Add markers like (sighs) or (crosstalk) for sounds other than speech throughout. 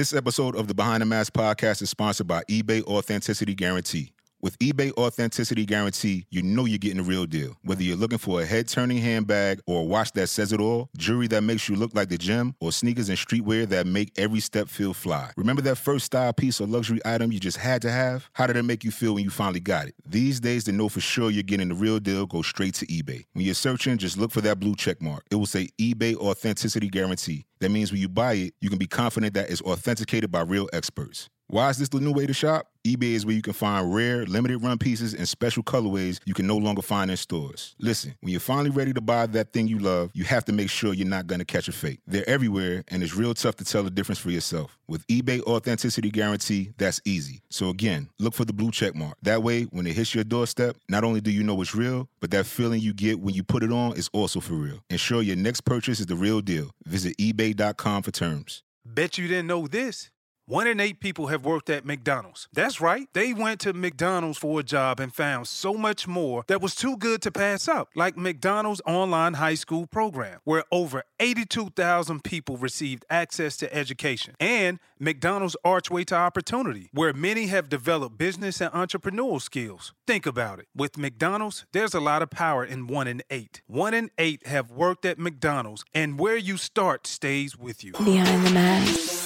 This episode of the Behind the Mask podcast is sponsored by eBay Authenticity Guarantee. With eBay Authenticity Guarantee, you know you're getting the real deal. Whether you're looking for a head turning handbag or a watch that says it all, jewelry that makes you look like the gym, or sneakers and streetwear that make every step feel fly. Remember that first style piece or luxury item you just had to have? How did it make you feel when you finally got it? These days, to know for sure you're getting the real deal, go straight to eBay. When you're searching, just look for that blue check mark. It will say eBay Authenticity Guarantee. That means when you buy it, you can be confident that it's authenticated by real experts. Why is this the new way to shop? eBay is where you can find rare, limited run pieces and special colorways you can no longer find in stores. Listen, when you're finally ready to buy that thing you love, you have to make sure you're not going to catch a fake. They're everywhere, and it's real tough to tell the difference for yourself. With eBay Authenticity Guarantee, that's easy. So again, look for the blue check mark. That way, when it hits your doorstep, not only do you know it's real, but that feeling you get when you put it on is also for real. Ensure your next purchase is the real deal. Visit eBay.com for terms. Bet you didn't know this. One in eight people have worked at McDonald's. That's right. They went to McDonald's for a job and found so much more that was too good to pass up, like McDonald's online high school program, where over 82,000 people received access to education, and McDonald's Archway to Opportunity, where many have developed business and entrepreneurial skills. Think about it. With McDonald's, there's a lot of power in one in eight. One in eight have worked at McDonald's, and where you start stays with you. Behind the mask.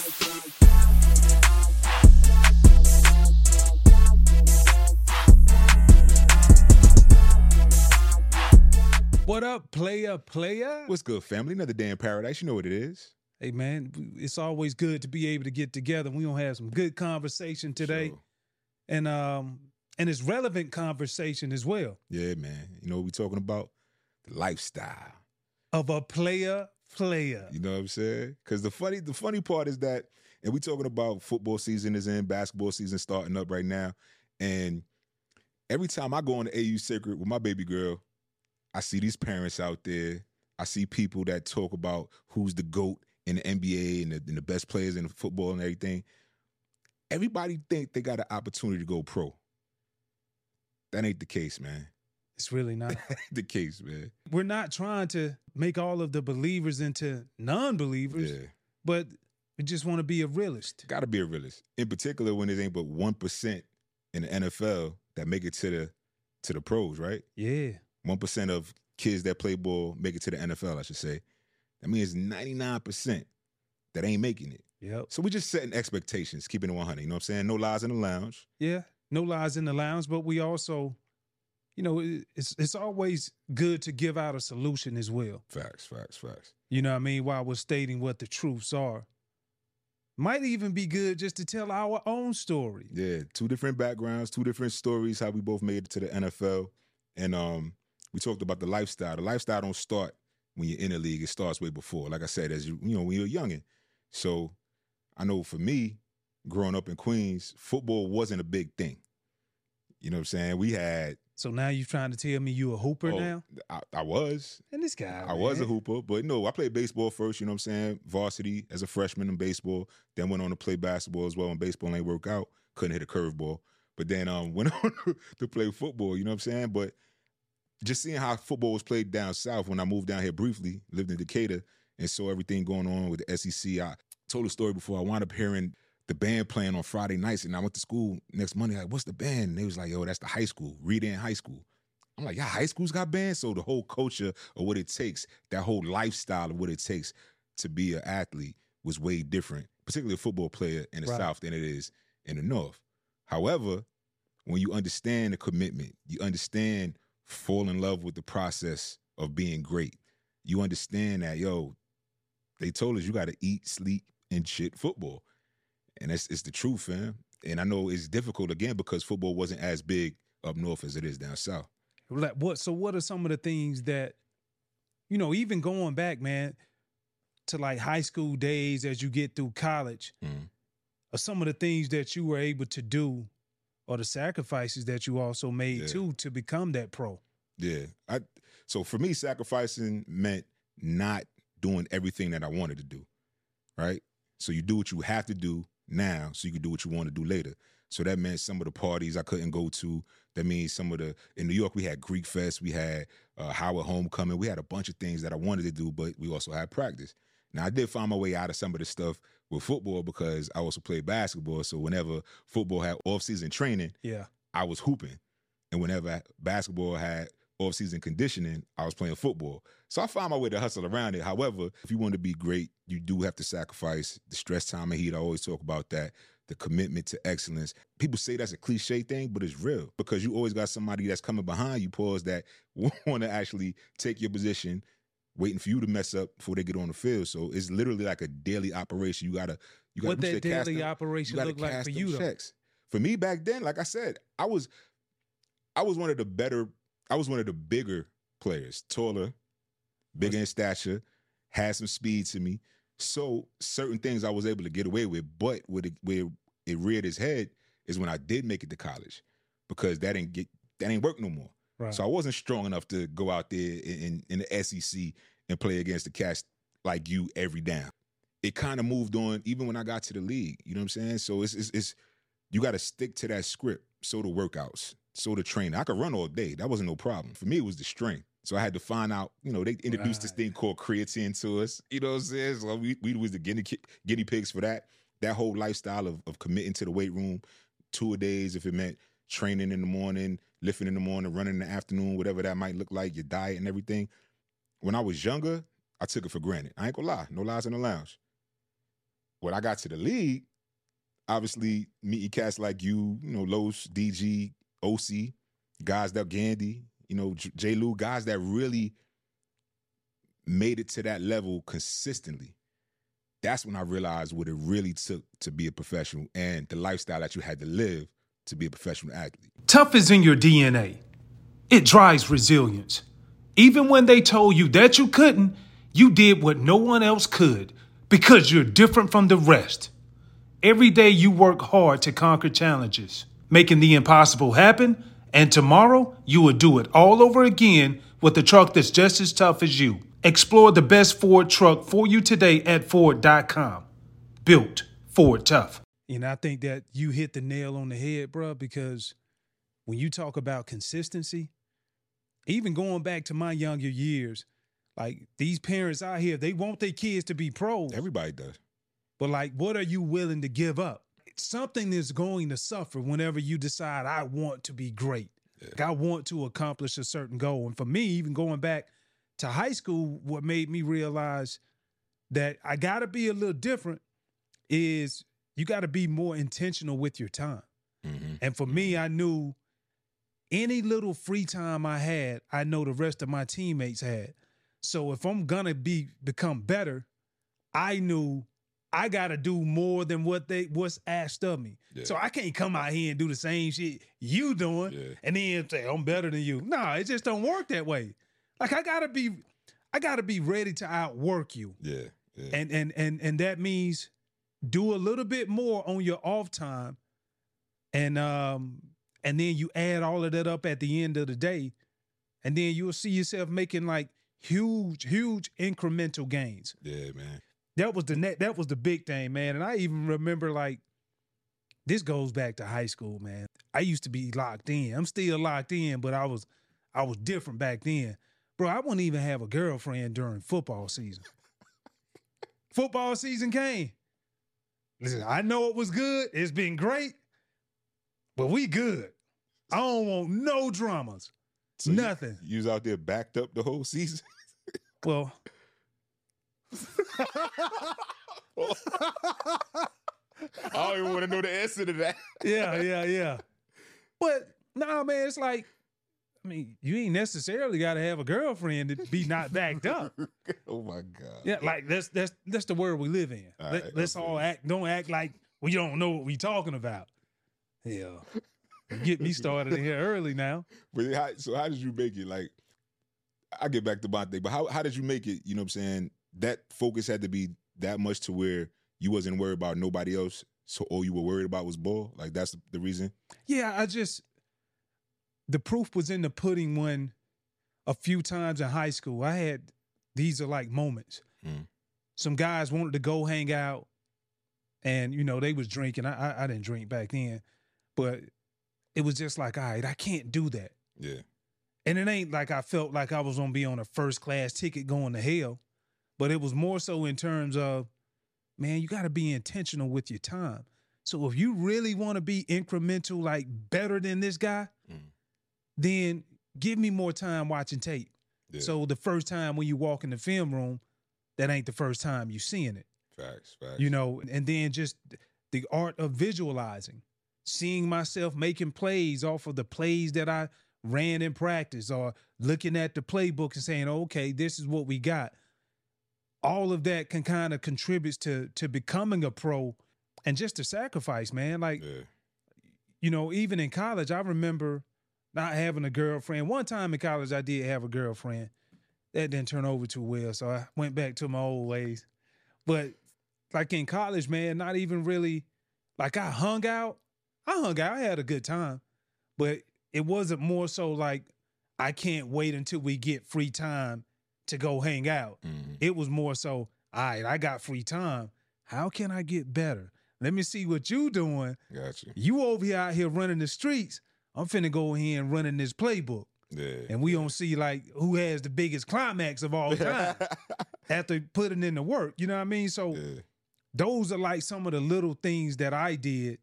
Player, player? What's good, family? Another day in paradise. You know what it is. Hey, man, it's always good to be able to get together. We gonna have some good conversation today, Sure. and um, and it's relevant conversation as well Yeah, man. You know what we talking about? The lifestyle. of a player, player. You know what I'm saying? Because the funny, the funny part is that, and we talking about football season is in, basketball season starting up right now, and every time I go on the AU circuit with my baby girl, I see these parents out there. I see people that talk about who's the goat in the NBA and the, and the best players in football and everything. Everybody think they got an opportunity to go pro. That ain't the case, man. It's really not. (laughs) The case, man. We're not trying to make all of the believers into non-believers, Yeah. but we just want to be a realist. Got to be a realist. In particular, when it ain't but one percent in the NFL that make it to the to the pros, right? Yeah, One percent of kids that play ball make it to the NFL. I should say. That means ninety nine percent that ain't making it. yep, So we just setting expectations, keeping it one hundred. You know what I'm saying? No lies in the lounge. yeah. No lies in the lounge, but we also, you know, it's it's always good to give out a solution as well. Facts, facts, facts. You know what I mean? While we're stating what the truths are. Might even be good just to tell our own story. Yeah, two different backgrounds, two different stories. How we both made it to the NFL, and um, we talked about the lifestyle. The lifestyle don't start when you're in the league; it starts way before. Like I said, as you you know, when you're youngin'. So, I know for me, growing up in Queens, football wasn't a big thing. You know what I'm saying? We had. So now you're trying to tell me you a hooper oh, now? I, I was. And this guy, I was a hooper, but no, I played baseball first, you know what I'm saying? Varsity as a freshman in baseball, then went on to play basketball as well. And baseball ain't work out, couldn't hit a curveball. But then um (laughs) went on to play football, you know what I'm saying? But just seeing how football was played down south when I moved down here briefly, lived in Decatur, and saw everything going on with the SEC. I told a story before. I wound up hearing the band playing on Friday nights, and I went to school next Monday. Like, what's the band? And they was like, yo, that's the high school, Reed High School. I'm like, yeah, high school's got bands. So the whole culture of what it takes, that whole lifestyle of what it takes to be an athlete was way different, particularly a football player in the Right. South than it is in the North. However, when you understand the commitment, you understand fall in love with the process of being great. You understand that, yo, they told us you got to eat, sleep, and shit football. And that's it's the truth, fam. And I know it's difficult again because football wasn't as big up north as it is down south. Like what? So what are some of the things that, you know, even going back, man, to like high school days as you get through college, Mhm. are some of the things that you were able to do, or the sacrifices that you also made Yeah. too to become that pro. Yeah. I so for me, sacrificing meant not doing everything that I wanted to do. Right? So you do what you have to do now so you can do what you want to do later. So that meant some of the parties I couldn't go to. That means some of the in New York we had Greek Fest, we had uh, Howard Homecoming, we had a bunch of things that I wanted to do, but we also had practice. Now I did find my way out of some of the stuff with football because I also played basketball. So whenever football had off season training, Yeah. I was hooping. And whenever basketball had off season conditioning, I was playing football. So I found my way to hustle around it. However, if you want to be great, you do have to sacrifice the stress, time, and heat. I always talk about that. The commitment to excellence. People say that's a cliche thing, but it's real because you always got somebody that's coming behind you, pause that (laughs) want to actually take your position, waiting for you to mess up before they get on the field. So it's literally like a daily operation. You gotta, you gotta What that daily operation look like for you though? checks. For me back then, like I said, I was I was one of the better, I was one of the bigger players, taller, bigger in stature, had some speed to me. So certain things I was able to get away with, but where it, where it reared its head is when I did make it to college, because that didn't get that ain't work no more. Right. So I wasn't strong enough to go out there in, in, the SEC and play against the cats like you every down. It kind of moved on even when I got to the league. You know what I'm saying? So it's it's, it's you got to stick to that script. So the workouts, so the training. I could run all day. That wasn't no problem. For me, it was the strength. So I had to find out. You know, they introduced this thing called creatine to us. You know what I'm saying? So we we was the guinea guinea pigs for that. That whole lifestyle of of committing to the weight room, two a days if it meant training in the morning, lifting in the morning, running in the afternoon, whatever that might look like, your diet and everything. When I was younger, I took it for granted. I ain't gonna lie, no lies in the lounge. When I got to the league, obviously meeting cats like you, you know, Los, DG, Osi, guys that Gandy, you know. J. Lou, guys that really made it to that level consistently. That's when I realized what it really took to be a professional and the lifestyle that you had to live to be a professional athlete. Tough is in your DNA. It drives resilience. Even when they told you that you couldn't, you did what no one else could because you're different from the rest. Every day you work hard to conquer challenges, making the impossible happen, and tomorrow you will do it all over again with a truck that's just as tough as you. Explore the best Ford truck for you today at Ford.com. Built Ford Tough. And I think that you hit the nail on the head, bro, because when you talk about consistency, even going back to my younger years, like these parents out here, they want their kids to be pros. Everybody does. But like, what are you willing to give up? Something is going to suffer whenever you decide I want to be great. Like, I want to accomplish a certain goal. And for me, even going back to high school, what made me realize that I got to be a little different is you got to be more intentional with your time. Mhm. And for me, I knew any little free time I had, I know the rest of my teammates had. So if I'm gonna be become better, I knew I gotta do more than what they what's asked of me. Yeah. So I can't come out here and do the same shit you doing Yeah. and then say I'm better than you. Nah, it just don't work that way. Like I gotta be, I gotta be ready to outwork you. Yeah. Yeah. And and and and that means do a little bit more on your off time. And um and then you add all of that up at the end of the day. And then you'll see yourself making like huge, huge incremental gains. yeah, man. That was the net, that was the big thing, man. And I even remember like this goes back to high school, man. I used to be locked in. I'm still locked in, but I was I was different back then. Bro, I wouldn't even have a girlfriend during football season. (laughs) football season came. Listen, I know it was good. It's been great, but we good. I don't want no dramas. So you- Nothing. You, was out there backed up the whole season. Well, (laughs) I don't even want to know the answer to that. yeah, yeah, yeah. But nah, man, it's like, I mean, you ain't necessarily got to have a girlfriend to be not backed up. (laughs) oh my god. Yeah, like that's that's that's the world we live in. All Let, right, let's okay. all act. Don't act like we don't know what we talking about. Yeah, get me started in here early now. But how, so how did you make it? Like, I get back to my thing, but how how did you make it? You know what I'm saying? That focus had to be that much to where you wasn't worried about nobody else. So all you were worried about was ball. Like that's the reason. Yeah, I just the proof was in the pudding when a few times in high school I had these are like moments. Mm. Some guys wanted to go hang out, and you know they was drinking. I, I I didn't drink back then, but it was just like, all right, I can't do that. Yeah. And it ain't like I felt like I was gonna be on a first class ticket going to hell, but it was more so in terms of, man, you got to be intentional with your time. So if you really want to be incremental, like better than this guy, Mm. Then give me more time watching tape. Yeah. So the first time when you walk in the film room, that ain't the first time you seeing it. facts, facts. You know, and then just the art of visualizing, seeing myself making plays off of the plays that I ran in practice or looking at the playbook and saying, okay, this is what we got. All of that can kind of contributes to to becoming a pro and just a sacrifice, man. Like yeah. you know, even in college, I remember not having a girlfriend. One time in college, I did have a girlfriend. That didn't turn over too well, so I went back to my old ways. But like in college, man, not even really like I hung out. I hung out. I had a good time, but it wasn't more so like I can't wait until we get free time to go hang out. Mhm. It was more so, all right, I got free time. How can I get better? Let me see what you doing. Gotcha. You over here out here running the streets. I'm finna go here and running this playbook. Yeah. And we don't see like who has the biggest climax of all (laughs) time after putting in the work. You know what I mean? So yeah. those are like some of the little things that I did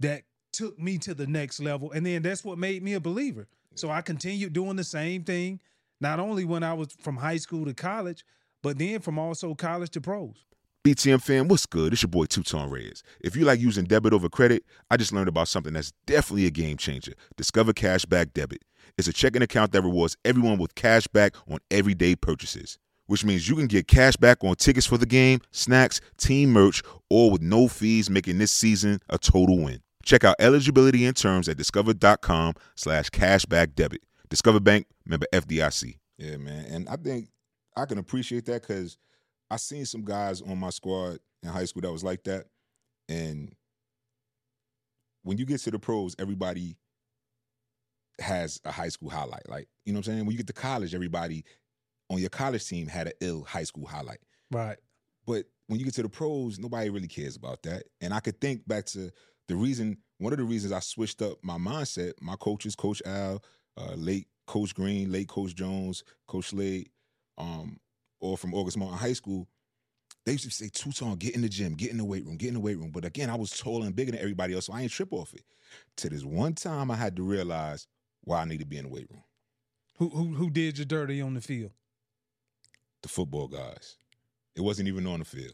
that took me to the next level. And then that's what made me a believer. So I continued doing the same thing, not only when I was from high school to college, but then from also college to pros. BTM fam, what's good? It's your boy Tutan Reyes. If you like using debit over credit, I just learned about something that's definitely a game changer. Discover Cashback Debit. It's a checking account that rewards everyone with cash back on everyday purchases, which means you can get cash back on tickets for the game, snacks, team merch, all with no fees, making this season a total win. Check out eligibility and terms at discover.com slash cashback debit. Discover Bank, member FDIC. Yeah, man. And I think I can appreciate that because I seen some guys on my squad in high school that was like that. And when you get to the pros, everybody has a high school highlight. Like, you know what I'm saying? When you get to college, everybody on your college team had an ill high school highlight. Right. But when you get to the pros, nobody really cares about that. And I could think back to the reason, one of the reasons I switched up my mindset, my coaches, Coach Al, uh, late Coach Green, late Coach Jones, Coach Slade, um, or from August Mountain High School, they used to say, Tutan, get in the gym, get in the weight room, get in the weight room. But again, I was taller and bigger than everybody else, so I ain't trip off it. To this one time, I had to realize why I need to be in the weight room. Who who who did you dirty on the field? the football guys. It wasn't even on the field.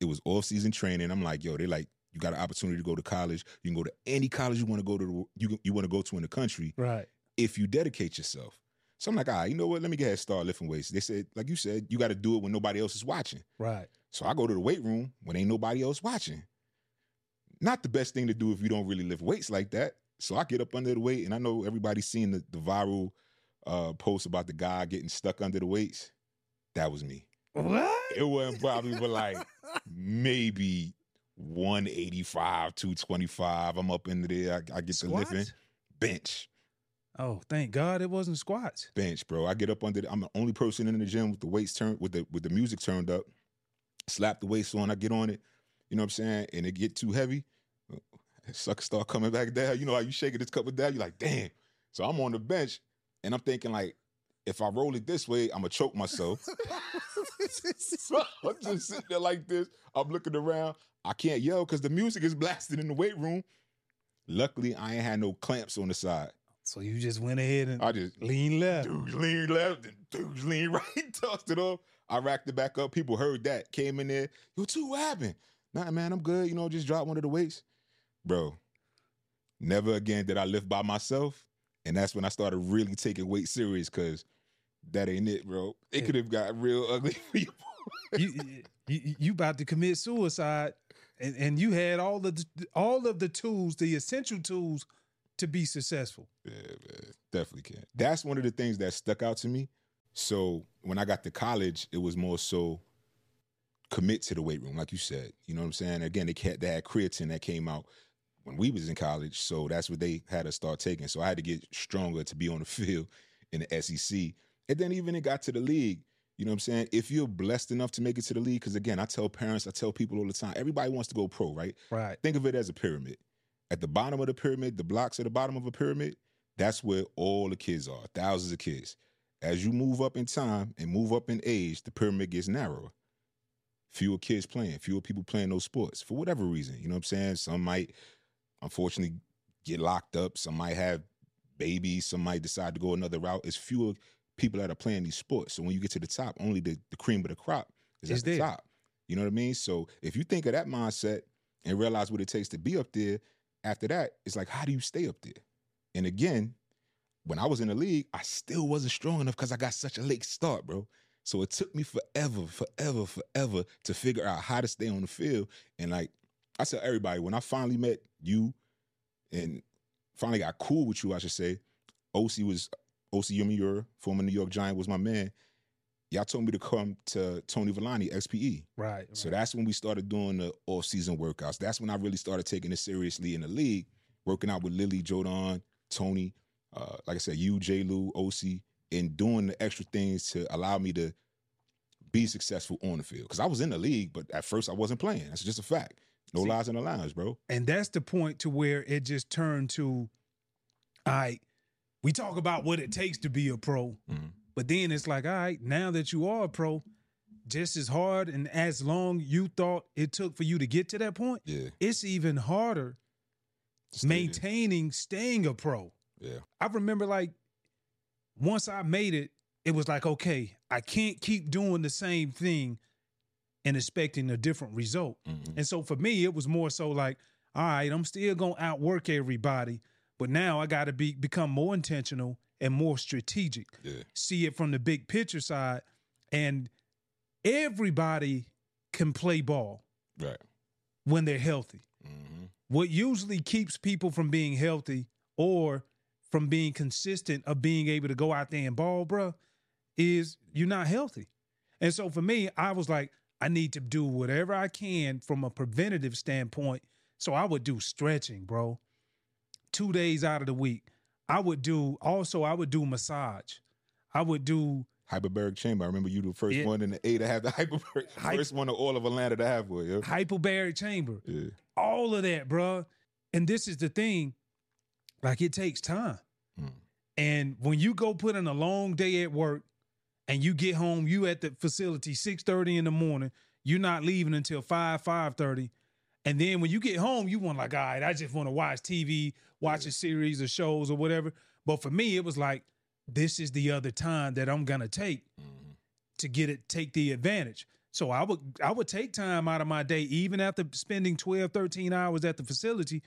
It was off season training. I'm like, yo, they like, you got an opportunity to go to college. You can go to any college you want to go to. The, you you want to go to in the country Right. if you dedicate yourself. So I'm like, all right, you know what? Let me get ahead, start lifting weights. They said, like you said, you got to do it when nobody else is watching. Right. So I go to the weight room when ain't nobody else watching. Not the best thing to do if you don't really lift weights like that. So I get up under the weight, and I know everybody's seen the, the viral uh, post about the guy getting stuck under the weights. That was me. What? It wasn't probably but like maybe 185, 225. I'm up into there. I, I get the lifting. Bench. Oh, thank God it wasn't squats. bench, bro. I get up under. The, I'm the only person in the gym with the weights turned with the with the music turned up. Slap the weights on. I get on it. You know what I'm saying? And it get too heavy. uh, Sucker start coming back down. You know how you shaking this cup down. You're like, damn. So I'm on the bench, and I'm thinking like, if I roll it this way, I'm gonna choke myself. so (laughs) (laughs) I'm just sitting there like this. I'm looking around. I can't yell because the music is blasting in the weight room. Luckily, I ain't had no clamps on the side. So you just went ahead and I just lean left. dudes lean left and dudes lean (laughs) right, tossed it off. I racked it back up. People heard that, came in there. Yo, Tu, what happened? Nah, man, I'm good. You know, just drop one of the weights. Bro, never again did I lift by myself. And that's when I started really taking weight serious because that ain't it, bro. It Yeah. could have got real ugly (laughs) for you. you, you you about to commit suicide, and, and you had all of the all of the tools, the essential tools, to be successful. Yeah, man, definitely can. That's one of the things that stuck out to me. So when I got to college, it was more so commit to the weight room, like you said. You know what I'm saying? Again, they had, they had creatine that came out when we was in college, so that's what they had us start taking. So I had to get stronger to be on the (laughs) field in the SEC, and then even it got to the league. You know what I'm saying? If you're blessed enough to make it to the league, because again, I tell parents, I tell people all the time, everybody wants to go pro, right? Right. think of it as a pyramid. At the bottom of the pyramid, the blocks at the bottom of a pyramid, that's where all the kids are, thousands of kids. as you move up in time and move up in age, the pyramid gets narrower. Fewer kids playing, fewer people playing those sports for whatever reason. You know what I'm saying? Some might, unfortunately, get locked up. Some might have babies. Some might decide to go another route. It's fewer people that are playing these sports. So when you get to the top, only the, the cream of the crop is Is at the there. top. You know what I mean? So if you think of that mindset and realize what it takes to be up there, after that, it's like, how do you stay up there? And again, when I was in the league, I still wasn't strong enough because I got such a late start, bro. So it took me forever, forever, forever to figure out how to stay on the field. And like I tell everybody, when I finally met you and finally got cool with you, I should say, Osi was Osi Umenyiora, former New York Giant, was my man. Y'all told me to come to Tony Villani, XPE. Right. So that's when we started doing the off-season workouts. That's when I really started taking it seriously in the league, working out with Lily, Jordan, Tony, uh, like I said, you, J. Lou, Osi, and doing the extra things to allow me to be successful on the field. Because I was in the league, but at first I wasn't playing. That's just a fact. No See- lies in the lounge, bro. And that's the point to where it just turned to, right, we talk about what it takes to be a pro, Mhm. But then it's like, all right, now that you are a pro, just as hard and as long you thought it took for you to get to that point, Yeah. it's even harder Just stay there. maintaining staying a pro. Yeah. I remember like once I made it, it was like, okay, I can't keep doing the same thing and expecting a different result. Mhm. And so for me, it was more so like, all right, I'm still gonna outwork everybody, but now I gotta be become more intentional and more strategic. Yeah. See it from the big picture side. And everybody can play ball Right. when they're healthy. hmm What usually keeps people from being healthy or from being consistent of being able to go out there and ball, bro, is you're not healthy. And so for me, I was like, I need to do whatever I can from a preventative standpoint. So I would do stretching, bro. Two days out of the week. I would do also I would do massage. I would do Hyperbaric chamber. I remember you the first one in the A to have the (laughs) hyperbaric. Hy- first one of all of Atlanta to have one. Yeah. hyperbaric chamber. Yeah. All of that, bruh. And this is the thing. Like it takes time. Mm. And when you go put in a long day at work and you get home, you at the facility 6:30 in the morning, you're not leaving until 5, 5:30. And then when you get home, you want like, all right, I just want to watch TV, watch a series of shows or whatever. But for me, it was like, this is the other time that I'm gonna take Mhm. to get it, take the advantage. So I would I would take time out of my day, even after spending 12, 13 hours at the facility,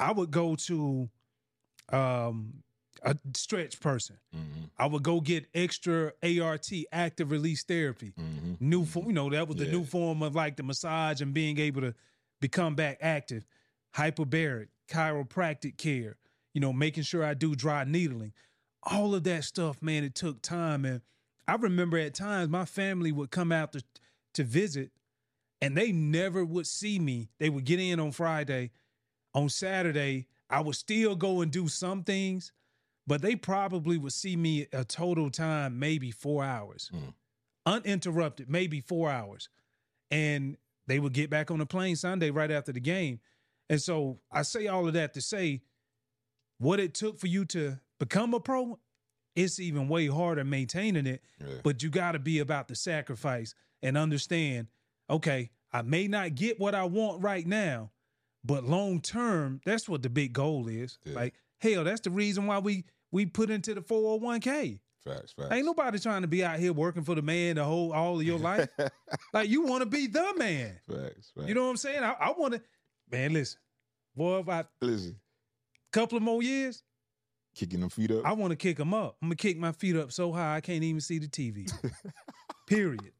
I would go to um a stretch person. Mhm. I would go get extra ART, active release therapy. Mhm. New form, you know, that was the Yeah. new form of like the massage and being able to become back active. Hyperbaric, chiropractic care, you know, making sure I do dry needling. All of that stuff, man, it took time. And I remember at times my family would come out to, to visit and they never would see me. They would get in on Friday. On Saturday, I would still go and do some things, but they probably would see me a total time, maybe four hours. Mm. Uninterrupted, maybe four hours. And they would get back on the plane Sunday right after the game. And so I say all of that to say what it took for you to become a pro, it's even way harder maintaining it Yeah. but you got to be about the sacrifice and understand okay i may not get what i want right now but long term that's what the big goal is Yeah. like hell that's the reason why we we put into the 401k Facts. Facts. ain't nobody trying to be out here working for the man the whole all of your life (laughs) like you want to be the man facts. Facts. you know what i'm saying i, I want to man listen boy about a listen, couple of more years kicking them feet up. i want to kick them up i'm gonna kick my feet up so high i can't even see the tv (laughs) period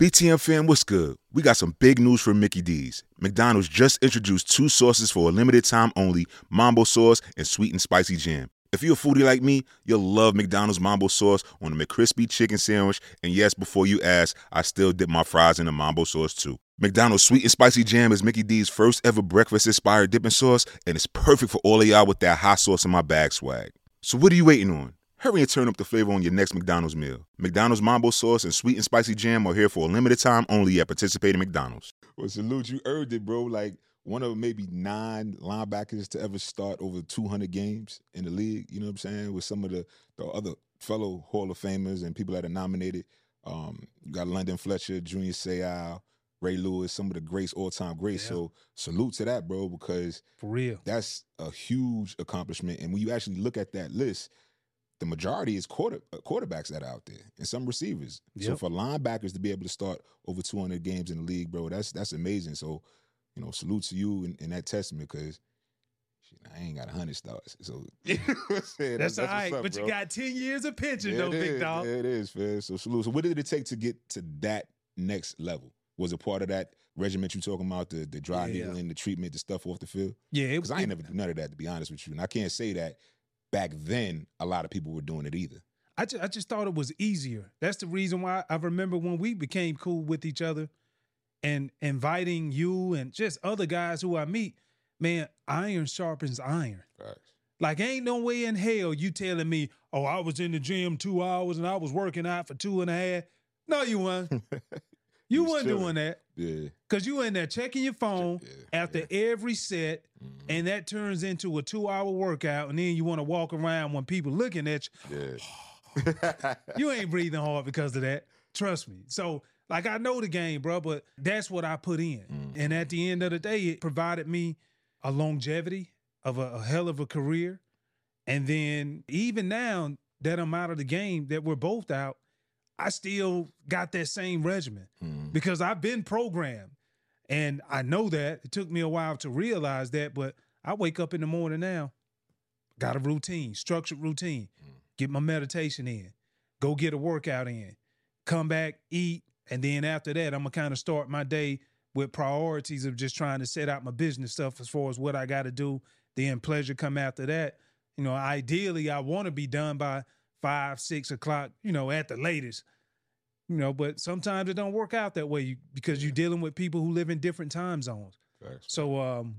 BTM fam, what's good? We got some big news for Mickey D's. McDonald's just introduced two sauces for a limited time only Mambo sauce and sweet and spicy jam. If you're a foodie like me, you'll love McDonald's Mambo sauce on the McCrispy chicken sandwich. And yes, before you ask, I still dip my fries in the Mambo sauce too. McDonald's sweet and spicy jam is Mickey D's first ever breakfast inspired dipping sauce, and it's perfect for all of y'all with that hot sauce in my bag swag. So what are you waiting on? Hurry and turn up the flavor on your next McDonald's meal. McDonald's Mambo sauce and sweet and spicy jam are here for a limited time only at participating McDonald's. Well, salute you earned it, bro. Like one of maybe nine linebackers to ever start over 200 games in the league. You know what I'm saying? With some of the, the other fellow Hall of Famers and people that are nominated. Um, you got London Fletcher, Junior Seau, Ray Lewis, some of the greats, all time greats. Yeah. So salute to that, bro, because For real. that's a huge accomplishment. And when you actually look at that list, the majority is quarter uh, quarterbacks that are out there and some receivers. So for linebackers to be able to start over 200 games in the league, bro, that's that's amazing. So, you know, salute to you in, in that testament because I ain't got 100 stars. So (laughs) you know what I'm saying? That's, all what's up, but you got 10 years of pension, Yeah, though, big is. dog. Yeah, it is, man. So salute. So what did it take to get to that next level? Was it part of that regiment you talking about, the the dry Yeah. needling, the treatment, the stuff off the field? Yeah, it Because I ain't never do none of that, to be honest with you. And I can't say that back then a lot of people were doing it either. I just, I just thought it was easier. That's the reason why I remember when we became cool with each other and inviting you and just other guys who I meet, man, iron sharpens iron. Like, ain't no way in hell you telling me, oh, I was in the gym two hours and I was working out for two and a half. No, you weren't. (laughs) You chilling. doing that. Yeah. Because you in there checking your phone yeah, after every set, Mhm. and that turns into a two hour workout, and then you want to walk around when people looking at you. Yeah. (sighs) You ain't breathing hard because of that. Trust me. So, like, I know the game, bro, but that's what I put in. Mm. And at the end of the day, it provided me a longevity of a, a hell of a career. And then even now that I'm out of the game, that we're both out, I still got that same regimen Mhm. because I've been programmed. And I know that. It took me a while to realize that, but I wake up in the morning now, got a routine, structured routine, get my meditation in, go get a workout in, come back, eat. And then after that, I'm to kind of start my day with priorities of just trying to set out my business stuff as far as what I got to do. Then pleasure come after that. You know, ideally, I want to be done by five, six o'clock, you know, at the latest. You know, but sometimes it don't work out that way you, because you're dealing with people who live in different time zones. Facts. So um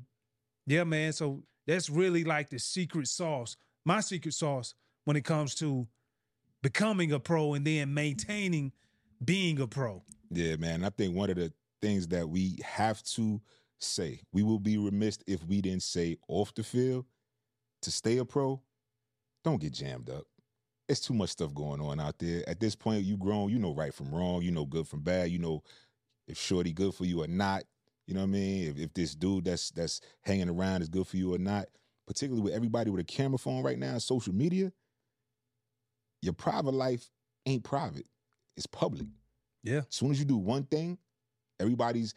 yeah, man. So that's really like the secret sauce. My secret sauce when it comes to becoming a pro and then maintaining being a pro. Yeah, man. I think one of the things that we have to say, we will be remiss if we didn't say off the field to stay a pro, don't get jammed up. It's too much stuff going on out there. At this point, you grown, you know right from wrong, you know good from bad, you know if shorty good for you or not. You know what I mean? If, if this dude that's that's hanging around is good for you or not. Particularly with everybody with a camera phone right now, and social media, your private life ain't private. It's public. Yeah. As soon as you do one thing, everybody's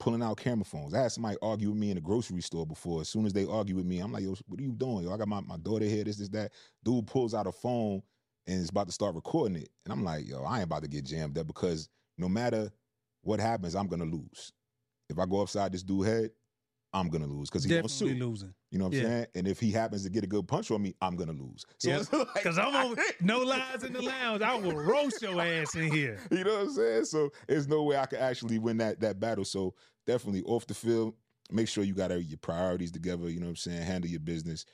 pulling out camera phones. I had somebody argue with me in the grocery store before. As soon as they argue with me, I'm like, yo, what are you doing? Yo, I got my, my daughter here, this, this, that. Dude pulls out a phone and is about to start recording it. And I'm like, yo, I ain't about to get jammed up because no matter what happens, I'm gonna lose. If I go upside this dude head, I'm gonna lose because he's gonna Definitely sue. losing. You know what I'm Yeah. saying? And if he happens to get a good punch on me, I'm gonna lose. So Yeah. it's (laughs) like- Because I'm on (laughs) no lies in the lounge. I will roast your ass in here. You know what I'm saying? So there's no way I could actually win that that battle. So definitely off the field, make sure you got your priorities together. You know what I'm saying? Handle your business.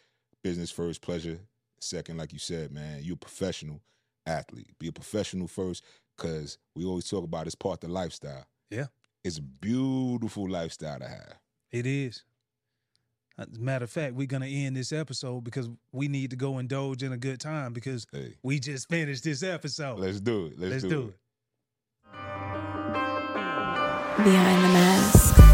Business first, pleasure second. Like you said, man, you're a professional athlete. Be a professional first, because we always talk about it's part of the lifestyle. Yeah. It's a beautiful lifestyle to have. It is. As a matter of fact, we're gonna end this episode because we need to go indulge in a good time because Hey, we just finished this episode. let's do it. Let's, Let's do, do it. it. Behind the mask.